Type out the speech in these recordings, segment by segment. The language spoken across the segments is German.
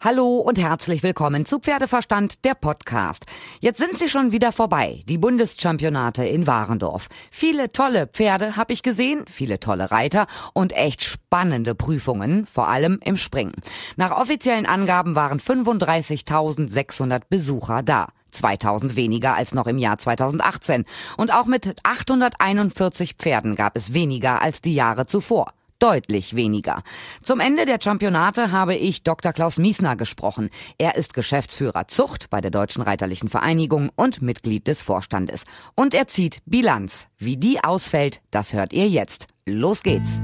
Hallo und herzlich willkommen zu Pferdeverstand, der Podcast. Jetzt sind sie schon wieder vorbei, die Bundeschampionate in Warendorf. Viele tolle Pferde habe ich gesehen, viele tolle Reiter und echt spannende Prüfungen, vor allem im Springen. Nach offiziellen Angaben waren 35.600 Besucher da. 2000 weniger als noch im Jahr 2018. Und auch mit 841 Pferden gab es weniger als die Jahre zuvor deutlich weniger. Zum Ende der Championate habe ich Dr. Klaus Miesner gesprochen. Er ist Geschäftsführer Zucht bei der Deutschen Reiterlichen Vereinigung und Mitglied des Vorstandes. Und er zieht Bilanz. Wie die ausfällt, das hört ihr jetzt. Los geht's.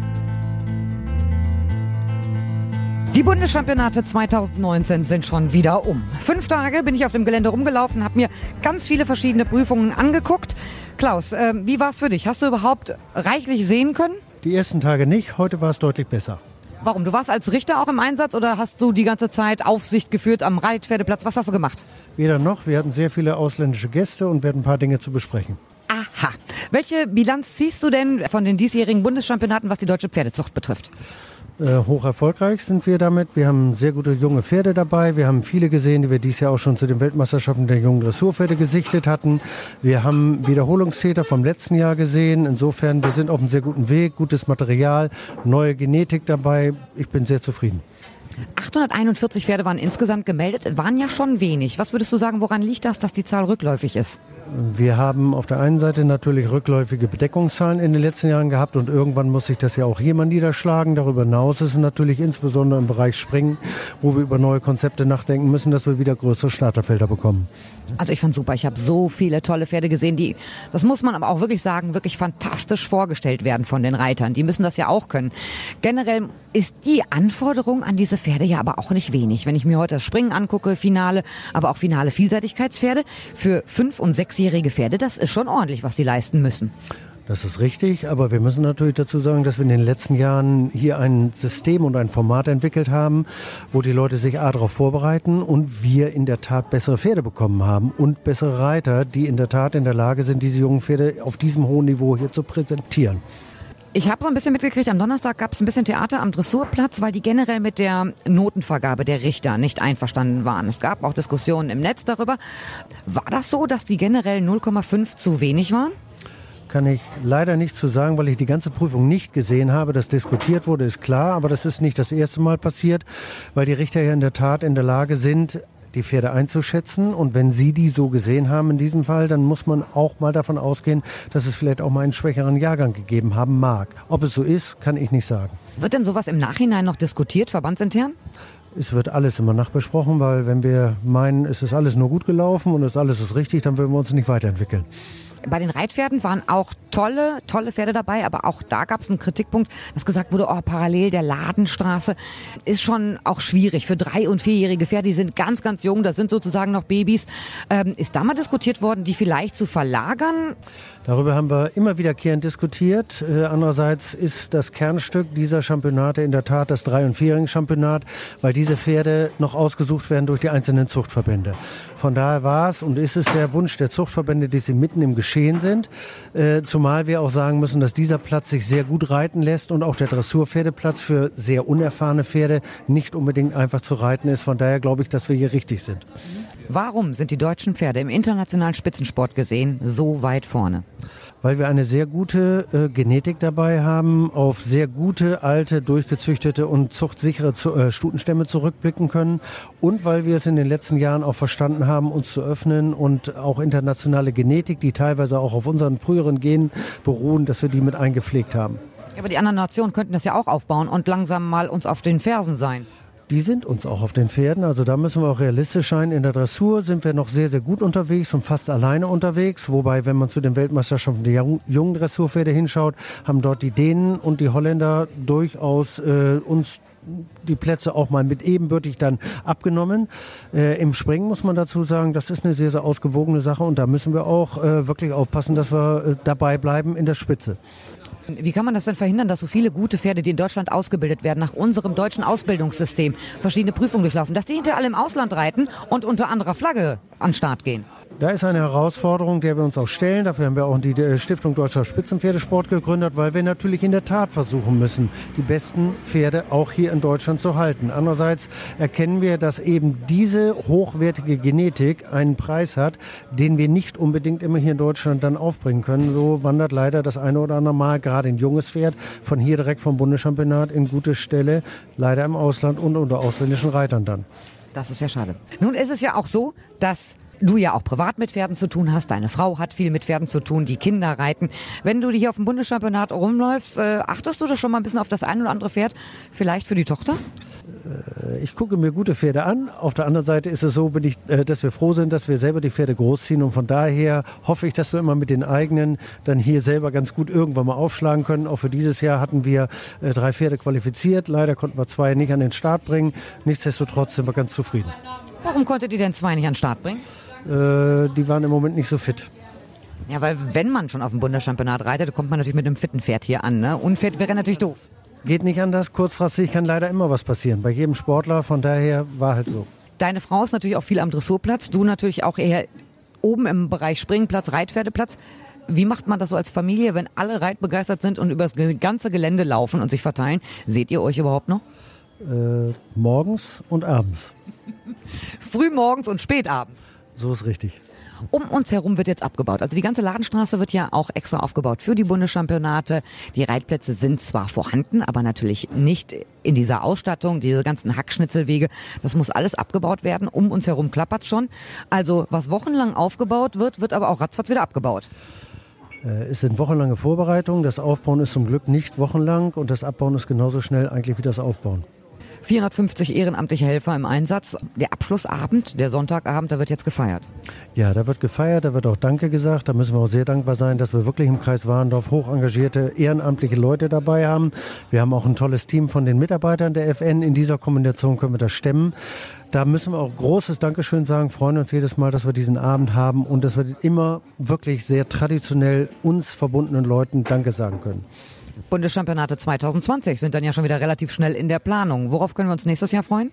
Die Bundeschampionate 2019 sind schon wieder um. Fünf Tage bin ich auf dem Gelände rumgelaufen, habe mir ganz viele verschiedene Prüfungen angeguckt. Klaus, äh, wie war es für dich? Hast du überhaupt reichlich sehen können? Die ersten Tage nicht, heute war es deutlich besser. Warum? Du warst als Richter auch im Einsatz oder hast du die ganze Zeit Aufsicht geführt am Reitpferdeplatz? Was hast du gemacht? Weder noch. Wir hatten sehr viele ausländische Gäste und wir hatten ein paar Dinge zu besprechen. Aha. Welche Bilanz ziehst du denn von den diesjährigen Bundeschampionaten, was die deutsche Pferdezucht betrifft? Äh, hoch erfolgreich sind wir damit. Wir haben sehr gute junge Pferde dabei. Wir haben viele gesehen, die wir dieses Jahr auch schon zu den Weltmeisterschaften der jungen Dressurpferde gesichtet hatten. Wir haben Wiederholungstäter vom letzten Jahr gesehen. Insofern, wir sind auf einem sehr guten Weg, gutes Material, neue Genetik dabei. Ich bin sehr zufrieden. 841 Pferde waren insgesamt gemeldet, waren ja schon wenig. Was würdest du sagen, woran liegt das, dass die Zahl rückläufig ist? Wir haben auf der einen Seite natürlich rückläufige Bedeckungszahlen in den letzten Jahren gehabt und irgendwann muss sich das ja auch hier mal niederschlagen. Darüber hinaus ist es natürlich insbesondere im Bereich Springen, wo wir über neue Konzepte nachdenken müssen, dass wir wieder größere Starterfelder bekommen. Also ich fand super. Ich habe so viele tolle Pferde gesehen, die, das muss man aber auch wirklich sagen, wirklich fantastisch vorgestellt werden von den Reitern. Die müssen das ja auch können. Generell ist die Anforderung an diese Pferde ja aber auch nicht wenig. Wenn ich mir heute das Springen angucke, Finale, aber auch Finale Vielseitigkeitspferde für fünf- und sechsjährige Pferde, das ist schon ordentlich, was die leisten müssen. Das ist richtig, aber wir müssen natürlich dazu sagen, dass wir in den letzten Jahren hier ein System und ein Format entwickelt haben, wo die Leute sich A darauf vorbereiten und wir in der Tat bessere Pferde bekommen haben und bessere Reiter, die in der Tat in der Lage sind, diese jungen Pferde auf diesem hohen Niveau hier zu präsentieren. Ich habe so ein bisschen mitgekriegt, am Donnerstag gab es ein bisschen Theater am Dressurplatz, weil die generell mit der Notenvergabe der Richter nicht einverstanden waren. Es gab auch Diskussionen im Netz darüber. War das so, dass die generell 0,5 zu wenig waren? kann ich leider nicht zu sagen, weil ich die ganze Prüfung nicht gesehen habe. Das diskutiert wurde, ist klar, aber das ist nicht das erste Mal passiert, weil die Richter ja in der Tat in der Lage sind, die Pferde einzuschätzen. Und wenn Sie die so gesehen haben in diesem Fall, dann muss man auch mal davon ausgehen, dass es vielleicht auch mal einen schwächeren Jahrgang gegeben haben mag. Ob es so ist, kann ich nicht sagen. Wird denn sowas im Nachhinein noch diskutiert, verbandsintern? Es wird alles immer nachbesprochen, weil wenn wir meinen, es ist alles nur gut gelaufen und es alles ist richtig, dann würden wir uns nicht weiterentwickeln. Bei den Reitpferden waren auch tolle, tolle Pferde dabei, aber auch da gab es einen Kritikpunkt, dass gesagt wurde, oh, parallel der Ladenstraße ist schon auch schwierig für drei- und vierjährige Pferde, die sind ganz, ganz jung, das sind sozusagen noch Babys. Ähm, ist da mal diskutiert worden, die vielleicht zu verlagern? Darüber haben wir immer wiederkehrend diskutiert. Äh, andererseits ist das Kernstück dieser Championate in der Tat das drei- und vierjährigen Championat, weil diese Pferde noch ausgesucht werden durch die einzelnen Zuchtverbände. Von daher war es und ist es der Wunsch der Zuchtverbände, die sie mitten im Geschehen sind. Äh, zumal wir auch sagen müssen, dass dieser Platz sich sehr gut reiten lässt und auch der Dressurpferdeplatz für sehr unerfahrene Pferde nicht unbedingt einfach zu reiten ist. Von daher glaube ich, dass wir hier richtig sind. Warum sind die deutschen Pferde im internationalen Spitzensport gesehen so weit vorne? Weil wir eine sehr gute äh, Genetik dabei haben, auf sehr gute, alte, durchgezüchtete und zuchtsichere zu, äh, Stutenstämme zurückblicken können und weil wir es in den letzten Jahren auch verstanden haben, uns zu öffnen und auch internationale Genetik, die teilweise auch auf unseren früheren Genen beruhen, dass wir die mit eingepflegt haben. Aber die anderen Nationen könnten das ja auch aufbauen und langsam mal uns auf den Fersen sein. Die sind uns auch auf den Pferden, also da müssen wir auch realistisch sein. In der Dressur sind wir noch sehr, sehr gut unterwegs und fast alleine unterwegs. Wobei, wenn man zu den Weltmeisterschaften der jungen Dressurpferde hinschaut, haben dort die Dänen und die Holländer durchaus äh, uns die Plätze auch mal mit ebenbürtig dann abgenommen. Äh, Im Springen muss man dazu sagen, das ist eine sehr, sehr ausgewogene Sache und da müssen wir auch äh, wirklich aufpassen, dass wir äh, dabei bleiben in der Spitze. Wie kann man das denn verhindern, dass so viele gute Pferde, die in Deutschland ausgebildet werden, nach unserem deutschen Ausbildungssystem verschiedene Prüfungen durchlaufen, dass die hinter alle im Ausland reiten und unter anderer Flagge an den Start gehen? Da ist eine Herausforderung, der wir uns auch stellen. Dafür haben wir auch die äh, Stiftung Deutscher Spitzenpferdesport gegründet, weil wir natürlich in der Tat versuchen müssen, die besten Pferde auch hier in Deutschland zu halten. Andererseits erkennen wir, dass eben diese hochwertige Genetik einen Preis hat, den wir nicht unbedingt immer hier in Deutschland dann aufbringen können. So wandert leider das eine oder andere Mal gerade ein junges Pferd von hier direkt vom Bundeschampionat in gute Stelle, leider im Ausland und unter ausländischen Reitern dann. Das ist ja schade. Nun ist es ja auch so, dass du ja auch privat mit Pferden zu tun hast. Deine Frau hat viel mit Pferden zu tun, die Kinder reiten. Wenn du hier auf dem Bundeschampionat rumläufst, äh, achtest du da schon mal ein bisschen auf das ein oder andere Pferd? Vielleicht für die Tochter? Äh, ich gucke mir gute Pferde an. Auf der anderen Seite ist es so, ich, äh, dass wir froh sind, dass wir selber die Pferde großziehen. Und von daher hoffe ich, dass wir immer mit den eigenen dann hier selber ganz gut irgendwann mal aufschlagen können. Auch für dieses Jahr hatten wir äh, drei Pferde qualifiziert. Leider konnten wir zwei nicht an den Start bringen. Nichtsdestotrotz sind wir ganz zufrieden. Warum konntet ihr denn zwei nicht an den Start bringen? Äh, die waren im Moment nicht so fit. Ja, weil wenn man schon auf dem Bundeschampionat reitet, kommt man natürlich mit einem fitten Pferd hier an. Ne? Unfit wäre natürlich doof. Geht nicht anders. Kurzfristig kann leider immer was passieren. Bei jedem Sportler. Von daher war halt so. Deine Frau ist natürlich auch viel am Dressurplatz. Du natürlich auch eher oben im Bereich Springplatz, Reitpferdeplatz. Wie macht man das so als Familie, wenn alle reitbegeistert sind und über das ganze Gelände laufen und sich verteilen? Seht ihr euch überhaupt noch? Äh, morgens und abends. Früh morgens und spät abends. So ist richtig. Um uns herum wird jetzt abgebaut. Also die ganze Ladenstraße wird ja auch extra aufgebaut für die Bundeschampionate. Die Reitplätze sind zwar vorhanden, aber natürlich nicht in dieser Ausstattung, diese ganzen Hackschnitzelwege. Das muss alles abgebaut werden. Um uns herum klappert schon. Also was wochenlang aufgebaut wird, wird aber auch ratzfatz wieder abgebaut. Äh, es sind wochenlange Vorbereitungen. Das Aufbauen ist zum Glück nicht wochenlang und das Abbauen ist genauso schnell eigentlich wie das Aufbauen. 450 ehrenamtliche Helfer im Einsatz. Der Abschlussabend, der Sonntagabend, da wird jetzt gefeiert. Ja, da wird gefeiert, da wird auch Danke gesagt. Da müssen wir auch sehr dankbar sein, dass wir wirklich im Kreis Warendorf hoch engagierte ehrenamtliche Leute dabei haben. Wir haben auch ein tolles Team von den Mitarbeitern der FN. In dieser Kombination können wir das stemmen. Da müssen wir auch großes Dankeschön sagen, freuen uns jedes Mal, dass wir diesen Abend haben und dass wir immer wirklich sehr traditionell uns verbundenen Leuten Danke sagen können. Bundeschampionate 2020 sind dann ja schon wieder relativ schnell in der Planung. Worauf können wir uns nächstes Jahr freuen?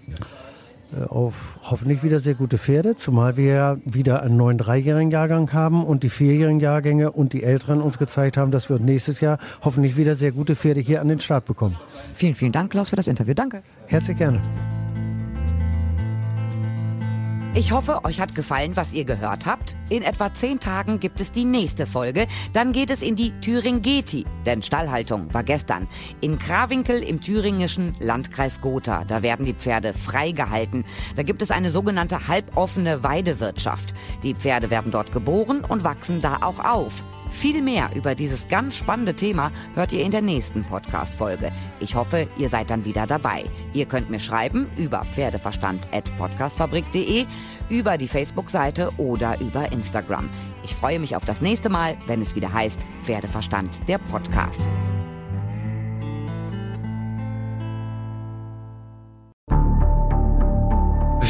Äh, auf hoffentlich wieder sehr gute Pferde, zumal wir ja wieder einen neuen dreijährigen Jahrgang haben und die vierjährigen Jahrgänge und die Älteren uns gezeigt haben, dass wir nächstes Jahr hoffentlich wieder sehr gute Pferde hier an den Start bekommen. Vielen, vielen Dank, Klaus, für das Interview. Danke. Herzlich gerne. Ich hoffe, euch hat gefallen, was ihr gehört habt. In etwa zehn Tagen gibt es die nächste Folge. Dann geht es in die Thüringeti, denn Stallhaltung war gestern. In Krawinkel im thüringischen Landkreis Gotha. Da werden die Pferde freigehalten. Da gibt es eine sogenannte halboffene Weidewirtschaft. Die Pferde werden dort geboren und wachsen da auch auf. Viel mehr über dieses ganz spannende Thema hört ihr in der nächsten Podcast-Folge. Ich hoffe, ihr seid dann wieder dabei. Ihr könnt mir schreiben über pferdeverstand.podcastfabrik.de, über die Facebook-Seite oder über Instagram. Ich freue mich auf das nächste Mal, wenn es wieder heißt Pferdeverstand, der Podcast.